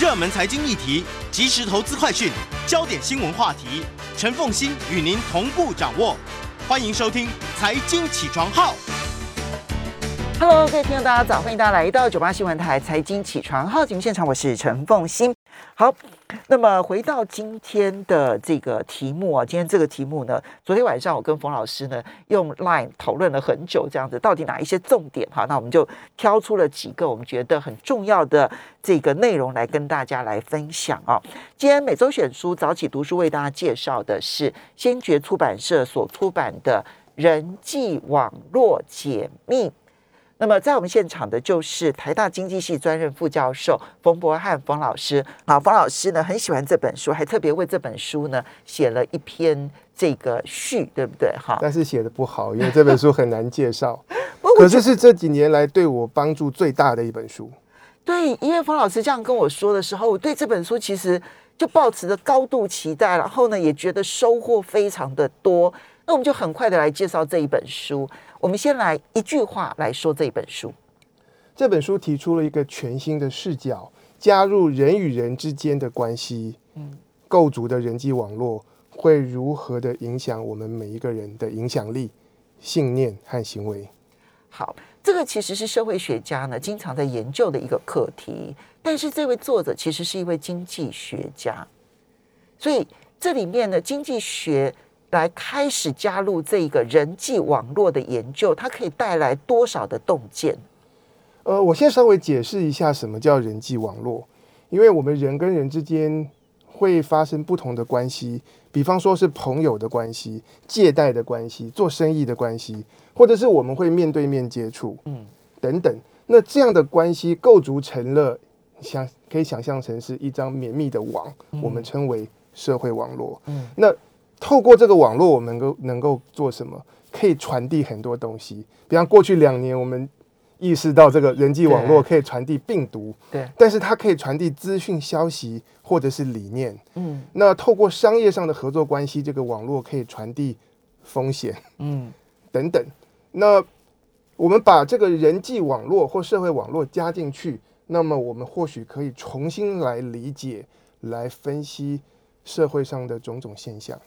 热门财经议题、即时投资快讯、焦点新闻话题，陈凤欣与您同步掌握。欢迎收听《财经起床号》。Hello，各位听众，大家早！欢迎大家来到九八新闻台财经起床号节目现场，我是陈凤欣。好，那么回到今天的这个题目啊，今天这个题目呢，昨天晚上我跟冯老师呢用 Line 讨论了很久，这样子到底哪一些重点哈？那我们就挑出了几个我们觉得很重要的这个内容来跟大家来分享啊。今天每周选书早起读书为大家介绍的是先觉出版社所出版的《人际网络解密》。那么在我们现场的就是台大经济系专任副教授冯博翰冯老师。好，冯老师呢很喜欢这本书，还特别为这本书呢写了一篇这个序，对不对？哈，但是写的不好，因为这本书很难介绍。可是是这几年来对我帮助最大的一本书。对，因为冯老师这样跟我说的时候，我对这本书其实就抱持着高度期待，然后呢也觉得收获非常的多。那我们就很快的来介绍这一本书。我们先来一句话来说这一本书。这本书提出了一个全新的视角，加入人与人之间的关系，嗯构筑的人际网络会如何的影响我们每一个人的影响力、信念和行为。好，这个其实是社会学家呢经常在研究的一个课题，但是这位作者其实是一位经济学家，所以这里面呢，经济学来开始加入这个人际网络的研究，它可以带来多少的洞见？呃，我先稍微解释一下什么叫人际网络，因为我们人跟人之间会发生不同的关系，比方说是朋友的关系、借贷的关系、做生意的关系，或者是我们会面对面接触，嗯，等等。那这样的关系构筑成了想可以想象成是一张绵密的网，我们称为社会网络。嗯，那透过这个网络，我们能够能够做什么？可以传递很多东西，比方过去两年我们。意识到这个人际网络可以传递病毒，对，但是它可以传递资讯、消息或者是理念。嗯那透过商业上的合作关系，这个网络可以传递风险嗯等等。那我们把这个人际网络或社会网络加进去，那么我们或许可以重新来理解、来分析社会上的种种现象。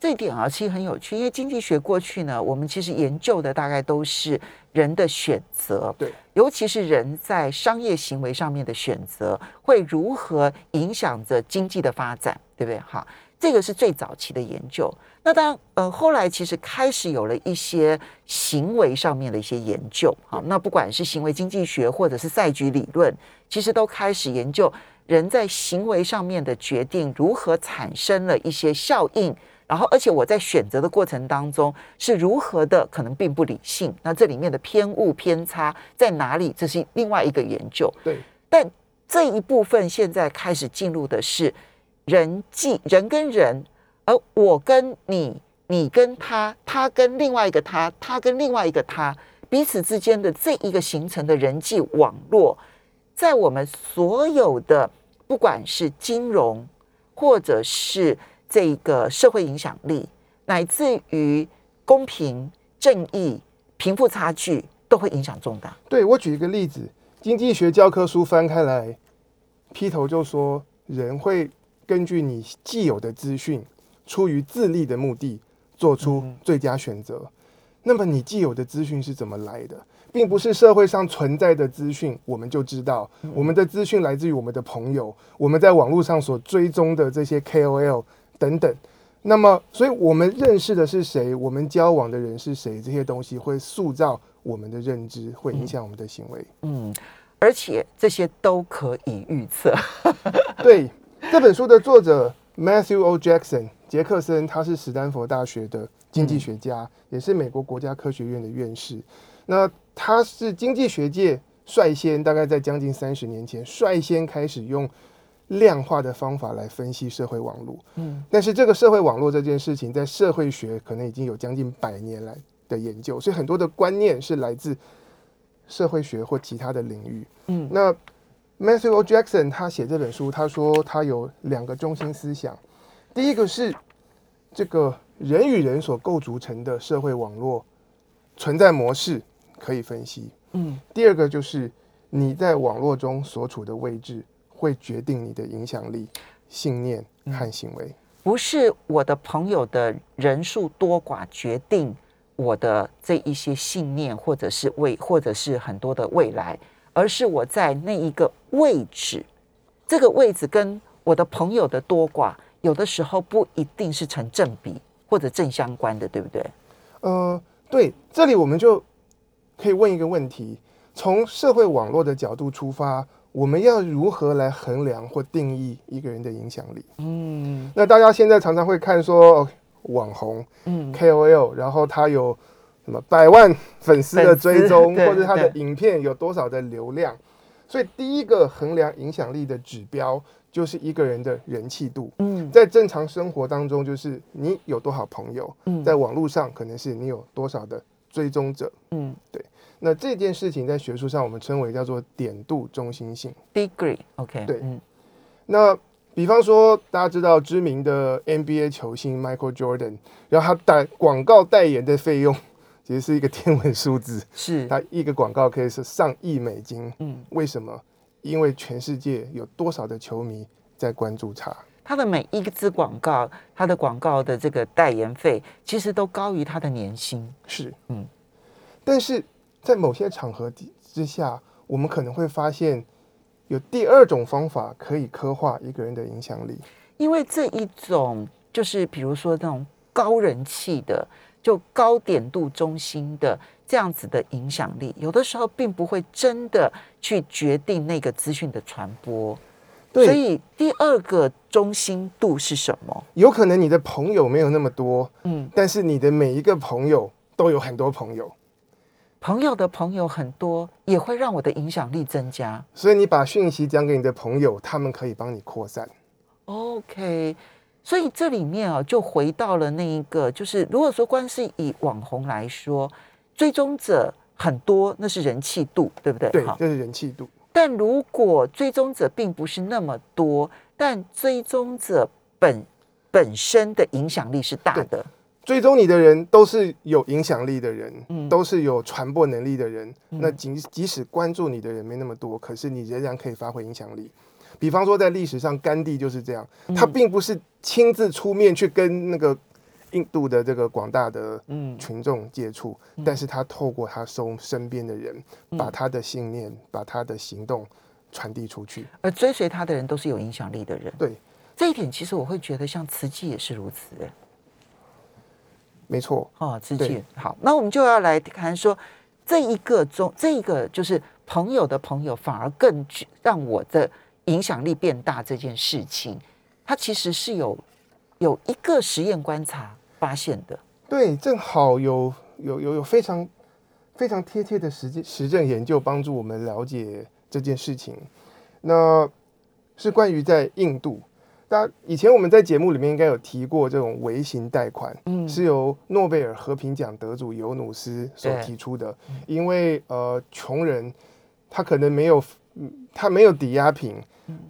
这一点啊，其实很有趣，因为经济学过去呢，我们其实研究的大概都是人的选择，对，尤其是人在商业行为上面的选择，会如何影响着经济的发展，对不对？哈，这个是最早期的研究。那当然，呃，后来其实开始有了一些行为上面的一些研究，哈，那不管是行为经济学或者是赛局理论，其实都开始研究人在行为上面的决定如何产生了一些效应。然后，而且我在选择的过程当中是如何的，可能并不理性。那这里面的偏误偏差在哪里？这是另外一个研究。对，但这一部分现在开始进入的是人际，人跟人，而我跟你，你跟他，他跟另外一个他，他跟另外一个他，彼此之间的这一个形成的人际网络，在我们所有的不管是金融或者是这个社会影响力，乃至于公平、正义、贫富差距，都会影响重大。对我举一个例子，经济学教科书翻开来，劈头就说人会根据你既有的资讯，出于自利的目的，做出最佳选择。那么你既有的资讯是怎么来的？并不是社会上存在的资讯，我们就知道我们的资讯来自于我们的朋友，我们在网络上所追踪的这些 KOL 等等。那么，所以我们认识的是谁，我们交往的人是谁，这些东西会塑造我们的认知，会影响我们的行为。嗯，而且这些都可以预测。对，这本书的作者 Matthew O. Jackson 杰克森，他是史丹佛大学的经济学家，也是美国国家科学院的院士。那他是经济学界率先，大概在将近三十年前，率先开始用量化的方法来分析社会网络。嗯，但是这个社会网络这件事情，在社会学可能已经有将近百年来的研究，所以很多的观念是来自社会学或其他的领域。嗯那 Matthew O. Jackson 他写这本书，他说他有两个中心思想，第一个是这个人与人所构筑成的社会网络存在模式可以分析，嗯第二个就是你在网络中所处的位置会决定你的影响力、信念和行为。不是我的朋友的人数多寡决定我的这一些信念，或者是未，或者是很多的未来，而是我在那一个位置，这个位置跟我的朋友的多寡，有的时候不一定是成正比或者正相关的，对不对？呃，对，这里我们就可以问一个问题：从社会网络的角度出发。我们要如何来衡量或定义一个人的影响力？嗯，那大家现在常常会看说网红，嗯，KOL，然后他有什么百万粉丝的追踪，或者他的影片有多少的流量。所以第一个衡量影响力的指标就是一个人的人气度。嗯，在正常生活当中，就是你有多少朋友；在网络上，可能是你有多少的追踪者。嗯，对。那这件事情在学术上我们称为叫做点度中心性，degree，OK，对，嗯。那比方说，大家知道知名的 NBA 球星 Michael Jordan，然后他代广告代言的费用其实是一个天文数字，是 他一个广告可以是上亿美金。嗯，为什么？因为全世界有多少的球迷在关注他？他的每一支广告，他的广告的这个代言费，其实都高于他的年薪。是，嗯，但是。在某些场合之下，我们可能会发现有第二种方法可以刻画一个人的影响力。因为这一种就是比如说那种高人气的、就高点度中心的这样子的影响力，有的时候并不会真的去决定那个资讯的传播。对，所以第二个中心度是什么？有可能你的朋友没有那么多，嗯，但是你的每一个朋友都有很多朋友。朋友的朋友很多，也会让我的影响力增加。所以你把讯息讲给你的朋友，他们可以帮你扩散。OK，所以这里面啊，就回到了那一个，就是如果说光是以网红来说，追踪者很多，那是人气度，对不对？对，这是人气度。但如果追踪者并不是那么多，但追踪者本本身的影响力是大的。追踪你的人都是有影响力的人，都是有传播能力的人。那即即使关注你的人没那么多，可是你仍然可以发挥影响力。比方说，在历史上，甘地就是这样，他并不是亲自出面去跟那个印度的这个广大的群众接触，但是他透过他收身边的人，把他的信念、把他的行动传递出去。而追随他的人都是有影响力的人。对这一点，其实我会觉得，像慈济也是如此。没错，哦，自己好，那我们就要来谈说这一个中，这一个就是朋友的朋友，反而更让我的影响力变大这件事情，它其实是有有一个实验观察发现的。对，正好有有有有非常非常贴切的实际实证研究帮助我们了解这件事情。那是关于在印度。大家以前我们在节目里面应该有提过这种微型贷款，嗯，是由诺贝尔和平奖得主尤努斯所提出的。因为呃，穷人他可能没有，他没有抵押品，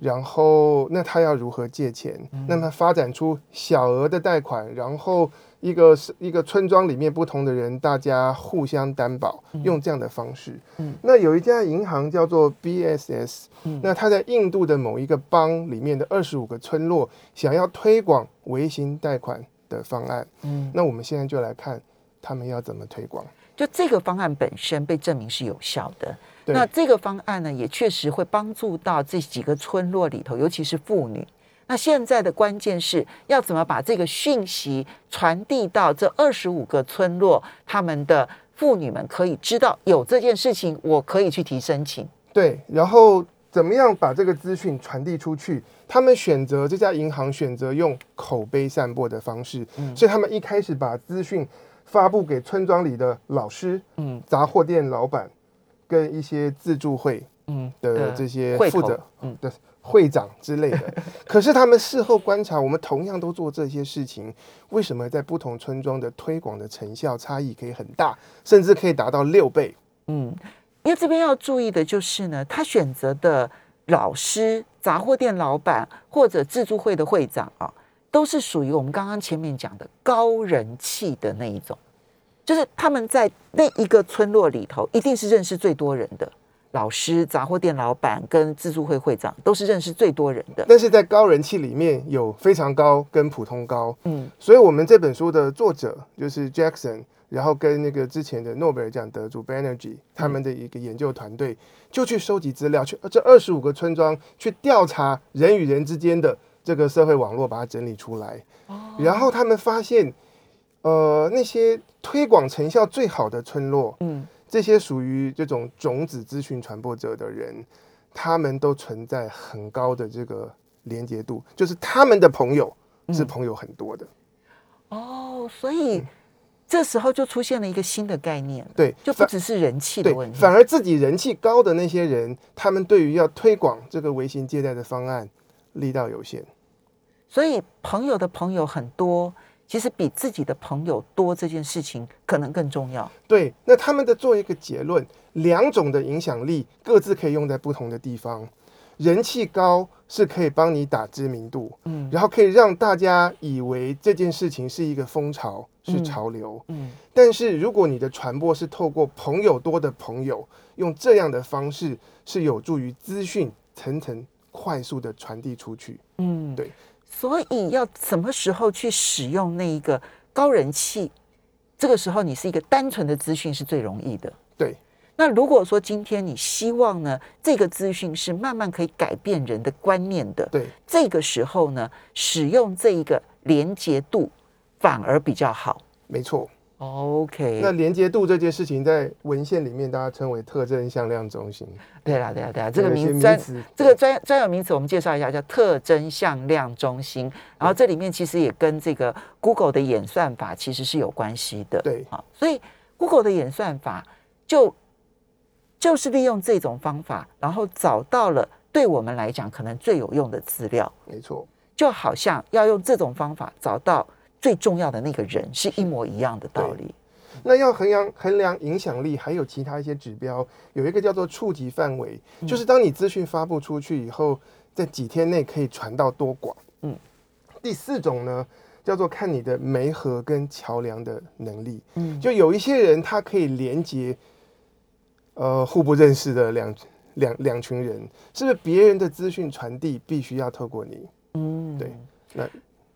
然后那他要如何借钱？那么发展出小额的贷款，然后。一个是一个村庄里面不同的人，大家互相担保，用这样的方式。嗯，那有一家银行叫做 BSS，那他在印度的某一个邦里面的二十五个村落，想要推广微型贷款的方案。嗯，那我们现在就来看他们要怎么推广。就这个方案本身被证明是有效的。那这个方案呢，也确实会帮助到这几个村落里头，尤其是妇女。那现在的关键是要怎么把这个讯息传递到这二十五个村落，他们的妇女们可以知道有这件事情，我可以去提申请。对，然后怎么样把这个资讯传递出去？他们选择这家银行选择用口碑散播的方式，所以他们一开始把资讯发布给村庄里的老师、嗯，杂货店老板跟一些自助会，嗯的这些负责，嗯的。会长之类的，可是他们事后观察，我们同样都做这些事情，为什么在不同村庄的推广的成效差异可以很大，甚至可以达到六倍？嗯，因为这边要注意的就是呢，他选择的老师、杂货店老板或者自助会的会长啊，都是属于我们刚刚前面讲的高人气的那一种，就是他们在那一个村落里头，一定是认识最多人的。老师、杂货店老板跟自助会会长都是认识最多人的。但是在高人气里面有非常高跟普通高，嗯所以我们这本书的作者就是 Jackson，然后跟那个之前的诺贝尔奖得主 Banerjee 他们的一个研究团队，就去收集资料，去这二十五个村庄去调查人与人之间的这个社会网络，把它整理出来。然后他们发现，呃，那些推广成效最好的村落，嗯这些属于这种种子资讯传播者的人，他们都存在很高的这个连接度，就是他们的朋友是朋友很多的。哦，所以这时候就出现了一个新的概念，对，就不只是人气的问，题，反而自己人气高的那些人，他们对于要推广这个微型借贷的方案力道有限。所以朋友的朋友很多，其实比自己的朋友多这件事情可能更重要。对，那他们的做一个结论，两种的影响力各自可以用在不同的地方。人气高是可以帮你打知名度，嗯然后可以让大家以为这件事情是一个风潮，是嗯潮流。嗯但是如果你的传播是透过朋友多的朋友，用这样的方式，是有助于资讯层层快速的传递出去。嗯，对。所以要什么时候去使用那一个高人气？这个时候你是一个单纯的资讯是最容易的。对，那如果说今天你希望呢，这个资讯是慢慢可以改变人的观念的，对，这个时候呢，使用这一个连接度反而比较好。没错。OK，那连接度这件事情，在文献里面大家称为特征向量中心。对啦，对啦，对啦，这个名专词，这个专专有名词我们介绍一下，叫特征向量中心。然后这里面其实也跟这个 Google 的演算法其实是有关系的。对好，所以 Google 的演算法就就是利用这种方法，然后找到了对我们来讲可能最有用的资料，没错。就好像要用这种方法找到最重要的那个人，是一模一样的道理。那要衡量衡量影响力，还有其他一些指标，有一个叫做触及范围，嗯就是当你资讯发布出去以后，在几天内可以传到多广。嗯，第四种呢，叫做看你的媒合跟桥梁的能力。嗯，就有一些人他可以连接，呃，互不认识的两两两群人，是不是别人的资讯传递必须要透过你？嗯对那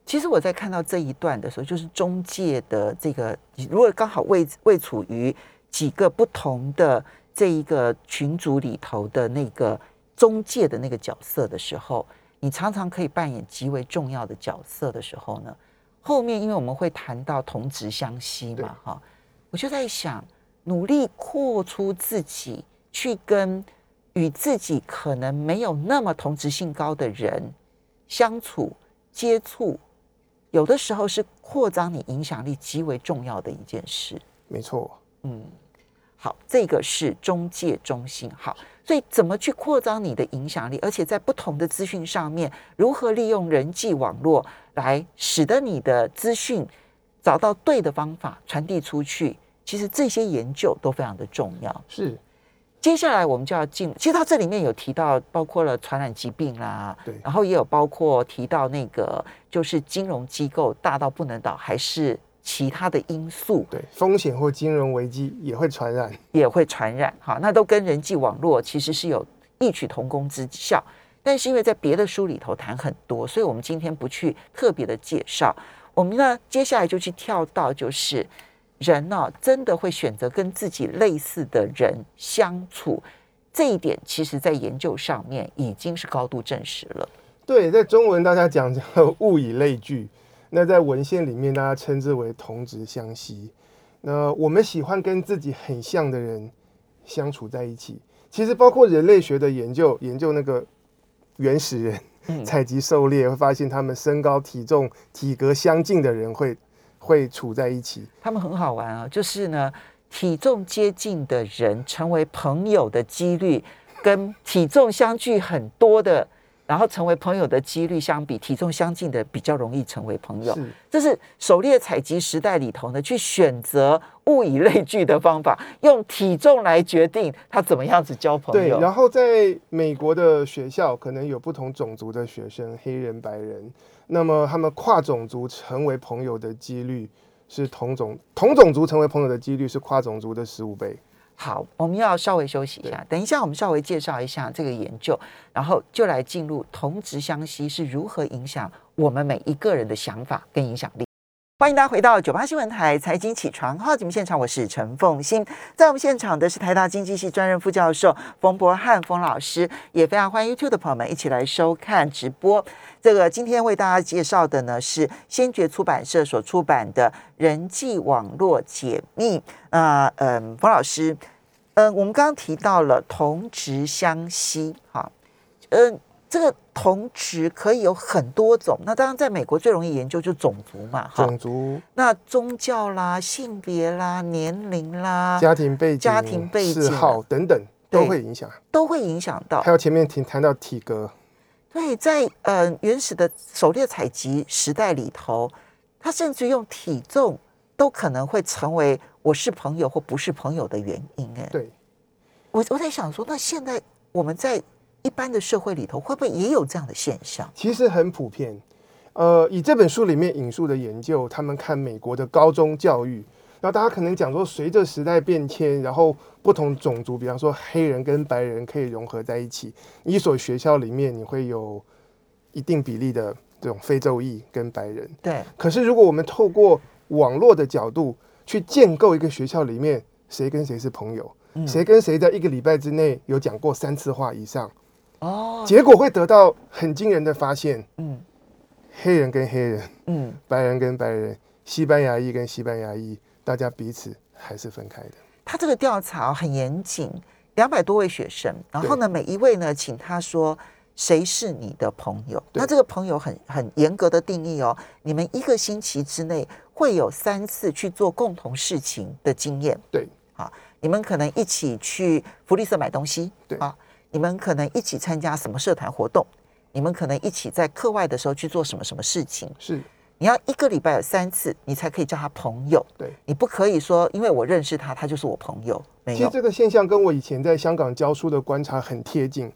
其实我在看到这一段的时候，就是中介的这个，如果刚好位位处于几个不同的这一个群组里头的那个中介的那个角色的时候，你常常可以扮演极为重要的角色的时候呢，后面因为我们会谈到同职相吸嘛，哈，我就在想，努力扩出自己，去跟与自己可能没有那么同质性高的人相处、接触，有的时候是扩张你影响力极为重要的一件事。没错，嗯，好，这个是中介中心。好，所以怎么去扩张你的影响力，而且在不同的资讯上面，如何利用人际网络来使得你的资讯找到对的方法传递出去，其实这些研究都非常的重要。是接下来我们就要进，其实它这里面有提到，包括了传染疾病啦，对然后也有包括提到那个就是金融机构大到不能倒，还是其他的因素对风险或金融危机也会传染。也会传染，哈，那都跟人际网络其实是有异曲同工之效。但是因为在别的书里头谈很多，所以我们今天不去特别的介绍。我们呢，接下来就去跳到就是人呢、真的会选择跟自己类似的人相处，这一点其实在研究上面已经是高度证实了。对，在中文大家讲叫物以类聚，那在文献里面大家称之为同质相吸。那我们喜欢跟自己很像的人相处在一起。其实包括人类学的研究，研究那个原始人嗯采集狩猎，会发现他们身高、体重、体格相近的人会会处在一起。他们很好玩啊，就是呢，体重接近的人成为朋友的几率，跟体重相距很多的，然后成为朋友的几率相比，体重相近的比较容易成为朋友。是这是狩猎采集时代里头呢，去选择物以类聚的方法，用体重来决定他怎么样子交朋友对，友。然后在美国的学校，可能有不同种族的学生，黑人、白人，那么他们跨种族成为朋友的几率是同种同种族成为朋友的几率是跨种族的十五倍。好，我们要稍微休息一下，等一下我们稍微介绍一下这个研究，然后就来进入同质相吸是如何影响我们每一个人的想法跟影响力。欢迎大家回到九八新闻台财经起床号节目现场，我是陈凤欣，在我们现场的是台大经济系专任副教授冯博翰冯老师，也非常欢迎 YouTube 的朋友们一起来收看直播。这个今天为大家介绍的呢是先觉出版社所出版的《人际网络解密》。那嗯，冯老师，嗯，我们刚刚提到了同职相吸，哈，嗯。这个同质可以有很多种，那当然在美国最容易研究就是种族嘛，种族，那宗教啦、性别啦、年龄啦、家庭背景、家庭背景、嗜好等等都会影响，都会影响到。还有前面提谈到体格，对，在呃原始的狩猎采集时代里头，他甚至用体重都可能会成为我是朋友或不是朋友的原因。哎，对，我我在想说，那现在我们在。一般的社会里头会不会也有这样的现象？其实很普遍。呃，以这本书里面引述的研究，他们看美国的高中教育，然后大家可能讲说，随着时代变迁，然后不同种族，比方说黑人跟白人可以融合在一起。一所学校里面，你会有一定比例的这种非洲裔跟白人。对。可是如果我们透过网络的角度去建构一个学校里面，谁跟谁是朋友，谁跟谁在一个礼拜之内有讲过三次话以上。哦，结果会得到很惊人的发现。嗯，黑人跟黑人，嗯，白人跟白人，西班牙裔跟西班牙裔，大家彼此还是分开的。他这个调查很严谨，两百多位学生，然后呢，每一位呢，请他说谁是你的朋友。那这个朋友很很严格的定义哦，你们一个星期之内会有三次去做共同事情的经验。对，啊，你们可能一起去福利社买东西。对啊。你们可能一起参加什么社团活动？你们可能一起在课外的时候去做什么什么事情？是，你要一个礼拜有三次，你才可以叫他朋友。对，你不可以说因为我认识他，他就是我朋友。没有。其实这个现象跟我以前在香港教书的观察很贴近，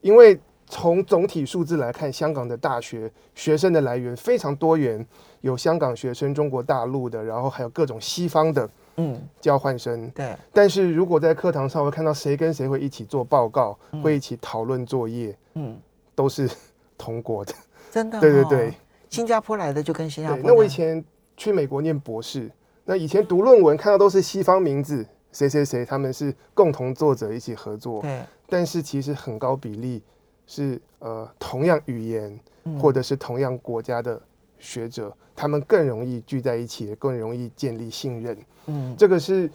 因为从总体数字来看，香港的大学学生的来源非常多元，有香港学生、中国大陆的，然后还有各种西方的。嗯，交换生。对，但是如果在课堂上会看到谁跟谁会一起做报告，会一起讨论作业，嗯，都是同国的，真的，对对对，新加坡来的就跟新加坡。那我以前去美国念博士，那以前读论文看到都是西方名字，谁谁谁，他们是共同作者一起合作，对，但是其实很高比例是呃同样语言或者是同样国家的学者，他们更容易聚在一起，更容易建立信任。嗯，这个是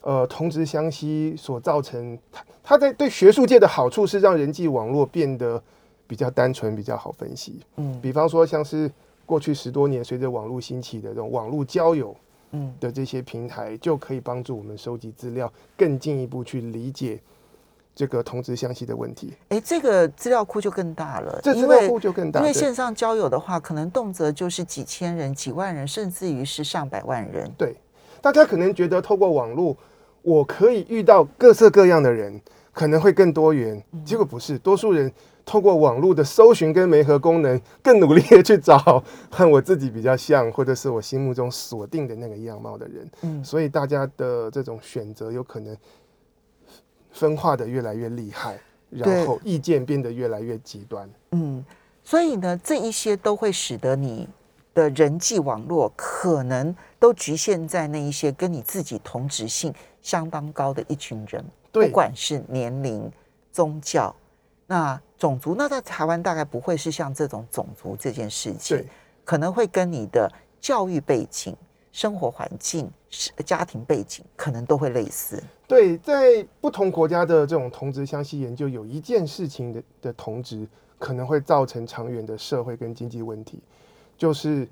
呃同质相吸所造成，它它在对学术界的好处是让人际网络变得比较单纯，比较好分析。嗯，比方说像是过去十多年随着网络兴起的这种网络交友，嗯的这些平台，就可以帮助我们收集资料，更进一步去理解这个同质相吸的问题。哎，这个资料库就更大了，这资料库就更大，因为线上交友的话，可能动辄就是几千人、几万人，甚至于是上百万人。对。大家可能觉得透过网络，我可以遇到各色各样的人，可能会更多元。结果不是，多数人透过网络的搜寻跟媒合功能，更努力的去找 和我自己比较像，或者是我心目中锁定的那个样貌的人。嗯，所以大家的这种选择有可能分化的越来越厉害，然后意见变得越来越极端。嗯，所以呢，这一些都会使得你。的人际网络可能都局限在那一些跟你自己同质性相当高的一群人，不管是年龄、宗教、那种族，那在台湾大概不会是像这种种族这件事情，可能会跟你的教育背景、生活环境、家庭背景可能都会类似。对，在不同国家的这种同质相吸研究，有一件事情的的同质可能会造成长远的社会跟经济问题。就是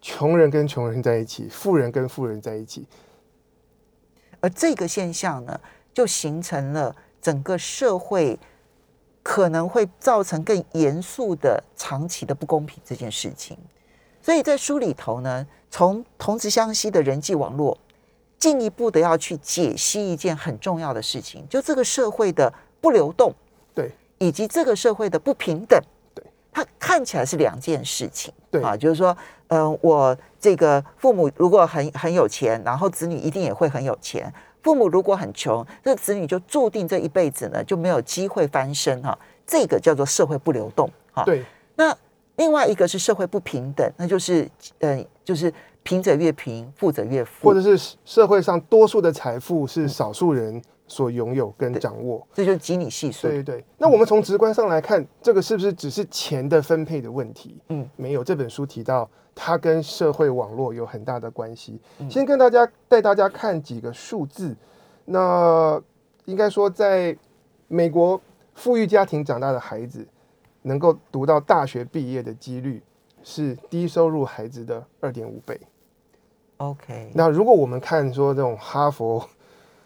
穷人跟穷人在一起，富人跟富人在一起，而这个现象呢，就形成了整个社会可能会造成更严肃的长期的不公平这件事情。所以在书里头呢，从同质相吸的人际网络，进一步的要去解析一件很重要的事情，就这个社会的不流动，对，以及这个社会的不平等。它看起来是两件事情，对啊，就是说，嗯，我这个父母如果很很有钱，然后子女一定也会很有钱；父母如果很穷，这子女就注定这一辈子呢就没有机会翻身哈。这个叫做社会不流动哈。对，那另外一个是社会不平等，那就是呃，就是贫者越贫，富者越富，或者是社会上多数的财富是少数人所拥有跟掌握。这就是基你系数。对对对。那我们从直观上来看，这个是不是只是钱的分配的问题？嗯，没有。这本书提到，它跟社会网络有很大的关系。先跟大家带大家看几个数字。那应该说，在美国富裕家庭长大的孩子，能够读到大学毕业的几率是低收入孩子的二点五倍。OK，那如果我们看说这种哈佛、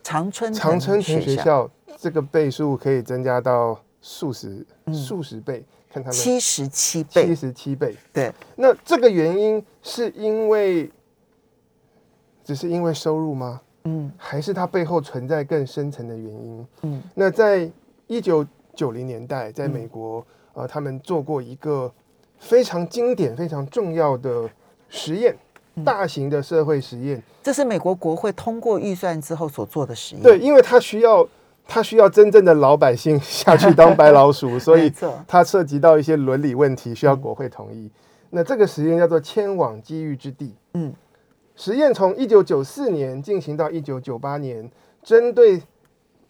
长春长春藤学校。校，这个倍数可以增加到数十、嗯。数十倍，看他们七十七倍。七，十七倍。对，那这个原因是因为只是因为收入吗？嗯。还是它背后存在更深层的原因？嗯。那在一九九零年代，在美国，呃，他们做过一个非常经典、非常重要的实验，嗯大型的社会实验。这是美国国会通过预算之后所做的实验。对，因为它需要，它需要真正的老百姓下去当白老鼠，所以它涉及到一些伦理问题，需要国会同意。那这个实验叫做“迁往机遇之地”。嗯，实验从一九九四年进行到一九九八年，针对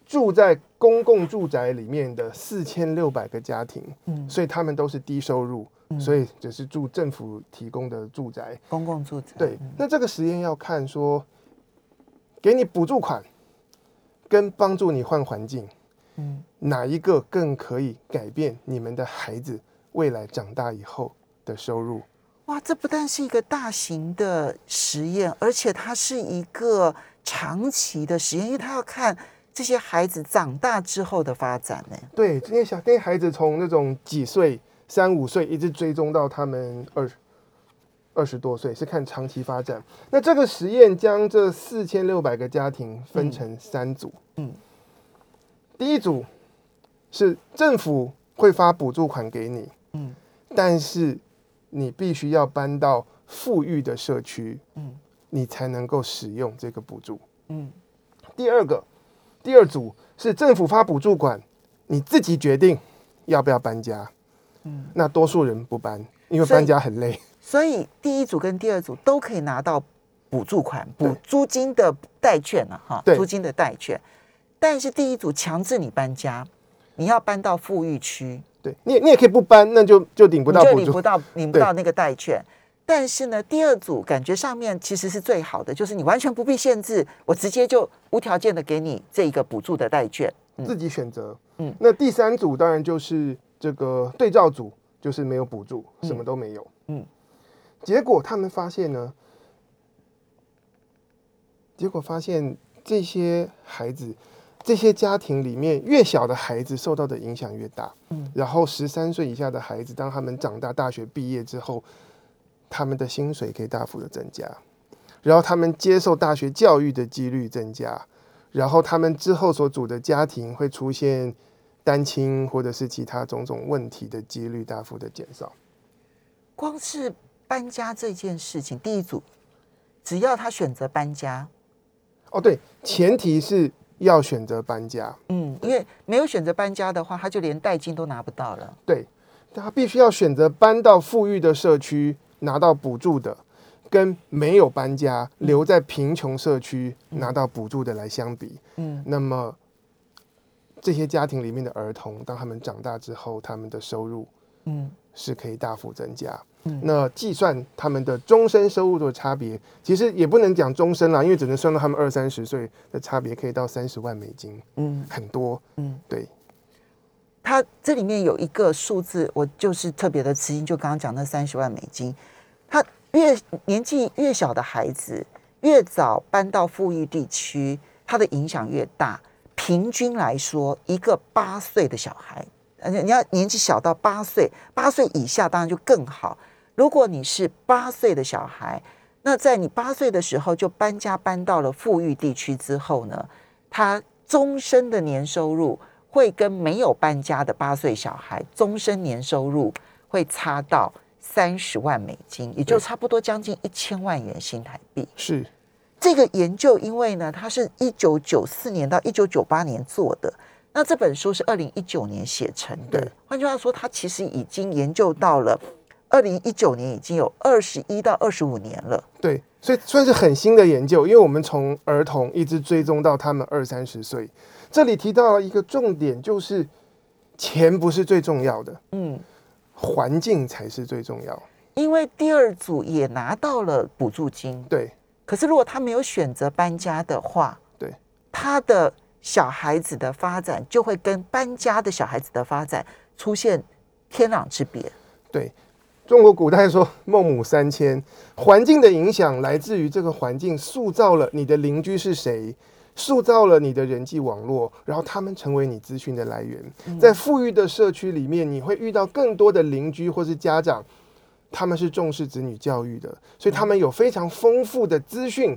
住在公共住宅里面的四千六百个家庭，嗯所以他们都是低收入，所以只是住政府提供的住宅。公共住宅。对，那这个实验要看说，给你补助款跟帮助你换环境，嗯，哪一个更可以改变你们的孩子未来长大以后的收入？哇，这不但是一个大型的实验，而且它是一个长期的实验，因为它要看这些孩子长大之后的发展呢。对，这些小这些孩子从那种几岁、三五岁一直追踪到他们二二十多岁，是看长期发展。那这个实验将这四千六百个家庭分成三组，嗯，第一组是政府会发补助款给你，嗯，但是你必须要搬到富裕的社区，嗯，你才能够使用这个补助。嗯第二个，第二组是政府发补助款，你自己决定要不要搬家。嗯，那多数人不搬，因为搬家很累。所以第一组跟第二组都可以拿到补助款、补租金的代券了哈，租金的代券。但是第一组强制你搬家，你要搬到富裕区，对你也，你也可以不搬，那就就领不到补助你就领不。到领不到那个代券。但是呢，第二组感觉上面其实是最好的，就是你完全不必限制，我直接就无条件的给你这一个补助的代券。自己选择。嗯那第三组当然就是这个对照组，就是没有补助，什么都没有。嗯，结果他们发现呢，结果发现这些孩子，这些家庭里面越小的孩子受到的影响越大。嗯，然后十三岁以下的孩子，当他们长大、大学毕业之后，他们的薪水可以大幅的增加，然后他们接受大学教育的几率增加，然后他们之后所组的家庭会出现单亲或者是其他种种问题的几率大幅的减少。光是搬家这件事情，第一组只要他选择搬家，哦，对，前提是要选择搬家，嗯，因为没有选择搬家的话，他就连代金都拿不到了。对，他必须要选择搬到富裕的社区拿到补助的，跟没有搬家留在贫穷社区拿到补助的来相比，嗯。那么这些家庭里面的儿童，当他们长大之后，他们的收入嗯。是可以大幅增加。嗯。那计算他们的终身收入的差别，其实也不能讲终身啦，因为只能算到他们二三十岁的差别，可以到三十万美金，嗯。很多。嗯，对，它这里面有一个数字，我就是特别的吃惊，就刚刚讲那三十万美金，他越年纪越小的孩子，越早搬到富裕地区，他的影响越大。平均来说，一个八岁的小孩，而且你要年纪小到八岁，八岁以下当然就更好。如果你是八岁的小孩，那在你八岁的时候就搬家搬到了富裕地区之后呢，他终身的年收入会跟没有搬家的八岁小孩终身年收入会差到三十万美金，也就对差不多将近一千万元新台币。是这个研究，因为呢，它是一九九四年到一九九八年做的，那这本书是二零一九年写成的。换句话说，它其实已经研究到了二零一九年，已经有二十一到二十五年了。对，所以算是很新的研究，因为我们从儿童一直追踪到他们二三十岁。这里提到了一个重点，就是钱不是最重要的，嗯，环境才是最重要。因为第二组也拿到了补助金，对可是如果他没有选择搬家的话，对，他的小孩子的发展就会跟搬家的小孩子的发展出现天壤之别。对，中国古代说孟母三迁，环境的影响来自于这个环境塑造了你的邻居是谁。塑造了你的人际网络，然后他们成为你资讯的来源。在富裕的社区里面，你会遇到更多的邻居或是家长，他们是重视子女教育的，所以他们有非常丰富的资讯，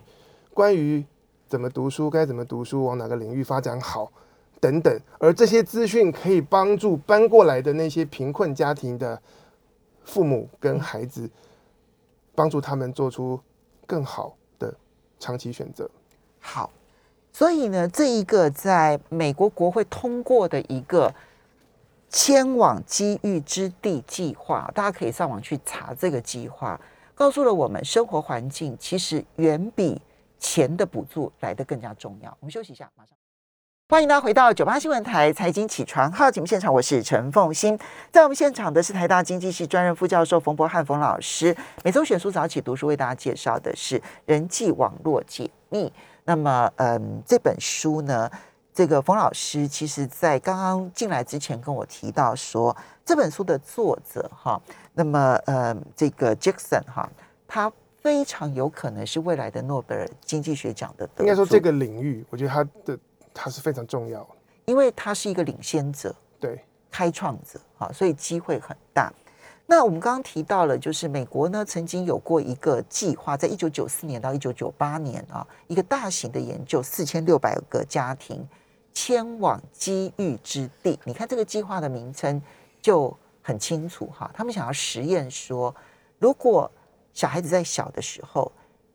关于怎么读书、该怎么读书、往哪个领域发展好等等。而这些资讯可以帮助搬过来的那些贫困家庭的父母跟孩子，帮助他们做出更好的长期选择。好，所以呢，这一个在美国国会通过的一个迁往机遇之地计划，大家可以上网去查这个计划，告诉了我们生活环境其实远比钱的补助来得更加重要。我们休息一下，马上。欢迎大家回到九八新闻台财经起床号节目现场，我是陈凤欣。在我们现场的是台大经济系专任副教授冯博汉冯老师。每周选书早起读书为大家介绍的是人际网络解密。那么，嗯，这本书呢，这个冯老师其实在刚刚进来之前跟我提到说，这本书的作者哈，那么呃，这个 Jackson 哈，他非常有可能是未来的诺贝尔经济学奖的得主。应该说这个领域，我觉得他的他是非常重要。因为他是一个领先者、对开创者啊，所以机会很大。那我们刚刚提到了，就是美国呢曾经有过一个计划，在一九九四年到一九九八年啊，一个大型的研究，四千六百个家庭迁往机遇之地。你看这个计划的名称就很清楚哈，他们想要实验说，如果小孩子在小的时候，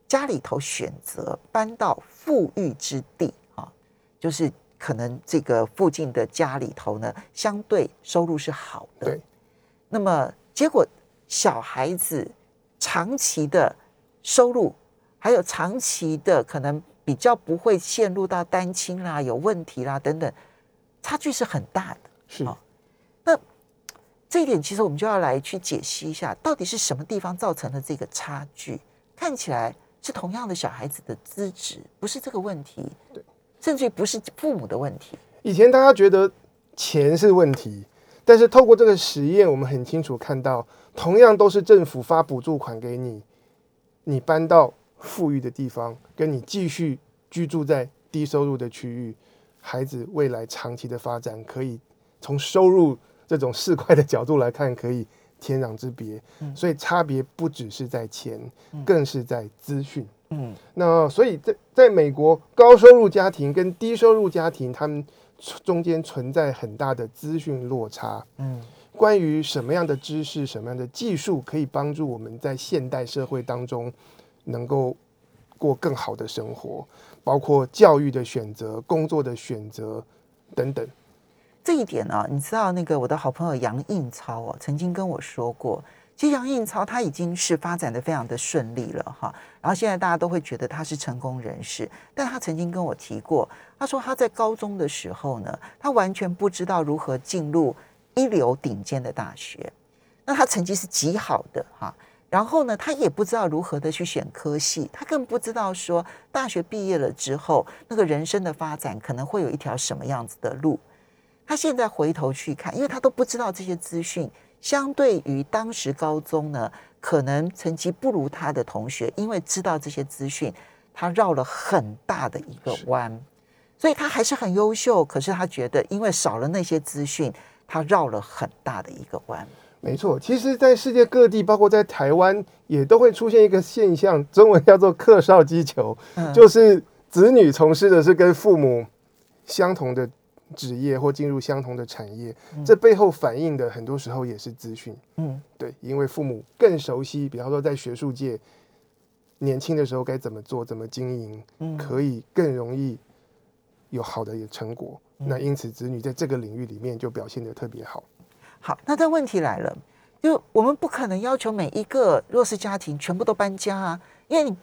家里头选择搬到富裕之地啊，就是可能这个附近的家里头呢，相对收入是好的。那么结果小孩子长期的收入，还有长期的可能比较不会陷入到单亲啦、有问题啦等等，差距是很大的。是好那这一点其实我们就要来去解析一下，到底是什么地方造成了这个差距？看起来是同样的小孩子的资质，不是这个问题，对，甚至于不是父母的问题。以前大家觉得钱是问题，但是透过这个实验，我们很清楚看到，同样都是政府发补助款给你，你搬到富裕的地方，跟你继续居住在低收入的区域，孩子未来长期的发展，可以从收入这种市侩的角度来看，可以天壤之别。所以差别不只是在钱，更是在资讯。嗯那所以在在美国，高收入家庭跟低收入家庭，他们中间存在很大的资讯落差。嗯关于什么样的知识、什么样的技术可以帮助我们在现代社会当中能够过更好的生活，包括教育的选择、工作的选择等等。这一点呢、你知道那个我的好朋友杨应超哦，曾经跟我说过，其实杨应超他已经是发展的非常的顺利了哈，然后现在大家都会觉得他是成功人士，但他曾经跟我提过，他说他在高中的时候呢，他完全不知道如何进入一流顶尖的大学，那他成绩是极好的哈。然后呢，他也不知道如何的去选科系，他更不知道说大学毕业了之后，那个人生的发展可能会有一条什么样子的路。他现在回头去看，因为他都不知道这些资讯，相对于当时高中呢，可能成绩不如他的同学，因为知道这些资讯，他绕了很大的一个弯，所以他还是很优秀。可是他觉得，因为少了那些资讯，他绕了很大的一个弯。没错，其实，在世界各地，包括在台湾，也都会出现一个现象，中文叫做“客少击球”，嗯就是子女从事的是跟父母相同的职业或进入相同的产业，这背后反映的很多时候也是资讯。嗯对，因为父母更熟悉，比方说在学术界年轻的时候该怎么做，怎么经营，嗯可以更容易有好的成果。那因此，子女在这个领域里面就表现得特别好。好，那但问题来了，就我们不可能要求每一个弱势家庭全部都搬家啊，因为你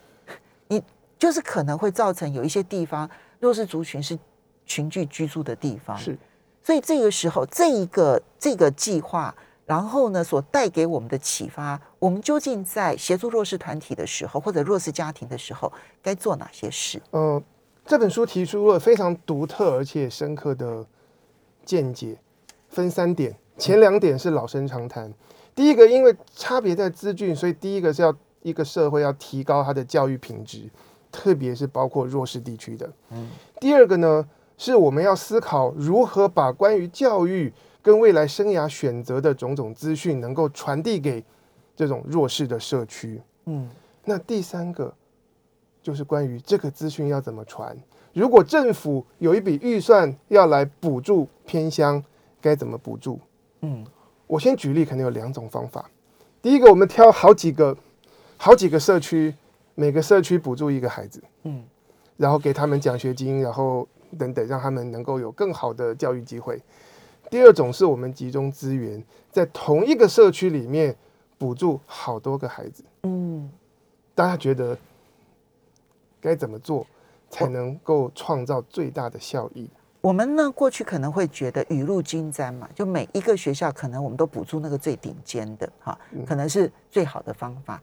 你就是可能会造成有一些地方弱势族群是群聚居住的地方，是，所以这个时候这一个这个计划，然后呢所带给我们的启发，我们究竟在协助弱势团体的时候，或者弱势家庭的时候，该做哪些事？呃，这本书提出了非常独特而且深刻的见解，分三点。前两点是老生常谈。第一个，因为差别在资讯，所以第一个是要一个社会要提高它的教育品质，特别是包括弱势地区的。嗯第二个呢，是我们要思考如何把关于教育跟未来生涯选择的种种资讯，能够传递给这种弱势的社区。嗯那第三个就是关于这个资讯要怎么传。如果政府有一笔预算要来补助偏乡，该怎么补助？嗯我先举例，可能有两种方法。第一个，我们挑好几个、好几个社区，每个社区补助一个孩子，嗯然后给他们奖学金，然后等等，让他们能够有更好的教育机会。第二种是我们集中资源，在同一个社区里面补助好多个孩子。嗯大家觉得该怎么做才能够创造最大的效益？我们呢，过去可能会觉得雨露均沾嘛，就每一个学校可能我们都补助那个最顶尖的，哈，可能是最好的方法。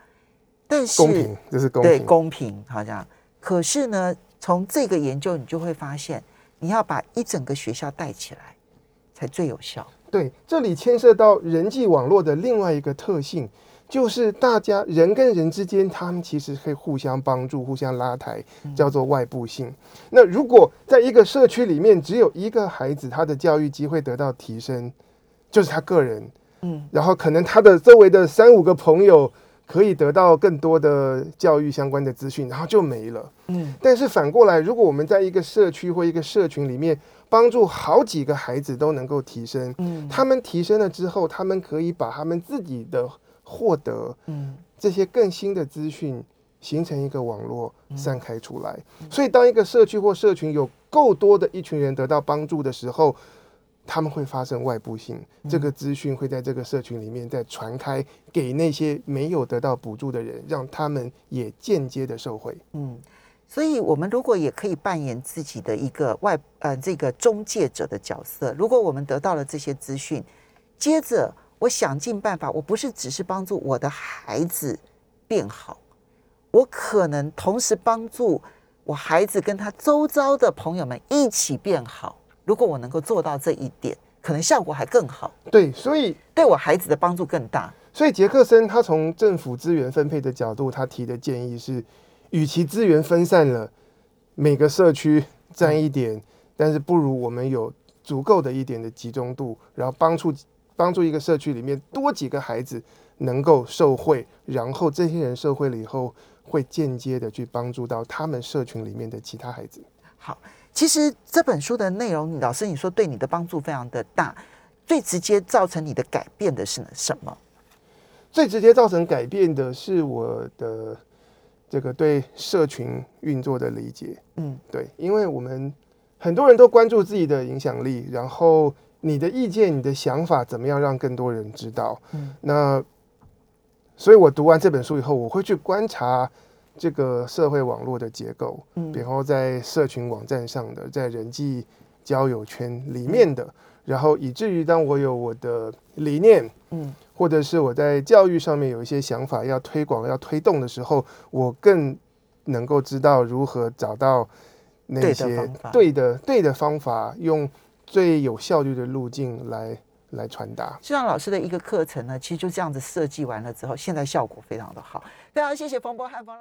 但是公平，这是公对平。公平，好像。可是呢，从这个研究你就会发现，你要把一整个学校带起来，才最有效。对，这里牵涉到人际网络的另外一个特性，就是大家人跟人之间，他们其实可以互相帮助、互相拉抬，叫做外部性。那如果在一个社区里面只有一个孩子，他的教育机会得到提升，就是他个人，嗯，然后可能他的周围的三五个朋友可以得到更多的教育相关的资讯，然后就没了。嗯。但是反过来，如果我们在一个社区或一个社群里面，帮助好几个孩子都能够提升，嗯。他们提升了之后，他们可以把他们自己的获得嗯。这些更新的资讯，形成一个网络散开出来。所以，当一个社区或社群有够多的一群人得到帮助的时候，他们会发生外部性，这个资讯会在这个社群里面再传开给那些没有得到补助的人，让他们也间接的受惠。嗯。所以，我们如果也可以扮演自己的一个外呃这个中介者的角色，如果我们得到了这些资讯，接着我想尽办法，我不是只是帮助我的孩子变好，我可能同时帮助我孩子跟他周遭的朋友们一起变好。如果我能够做到这一点，可能效果还更好，对，所以对我孩子的帮助更大。所以杰克森他从政府资源分配的角度，他提的建议是，与其资源分散了，每个社区占一点，但是不如我们有足够的一点的集中度，然后帮助帮助一个社区里面多几个孩子能够受惠，然后这些人受惠了以后，会间接的去帮助到他们社群里面的其他孩子。好，其实这本书的内容，老师你说对你的帮助非常的大，最直接造成你的改变的是什么？最直接造成改变的是我的这个对社群运作的理解。嗯对，因为我们很多人都关注自己的影响力，然后你的意见、你的想法怎么样让更多人知道？嗯那所以我读完这本书以后，我会去观察这个社会网络的结构，嗯然后在社群网站上的，在人际交友圈里面的，然后以至于当我有我的理念，嗯或者是我在教育上面有一些想法要推广、要推动的时候，我更能够知道如何找到那些对的对的方法，用最有效率的路径来来传达。就像老师的一个课程呢，其实就这样子设计完了之后，现在效果非常的好。非常谢谢冯波汉冯老。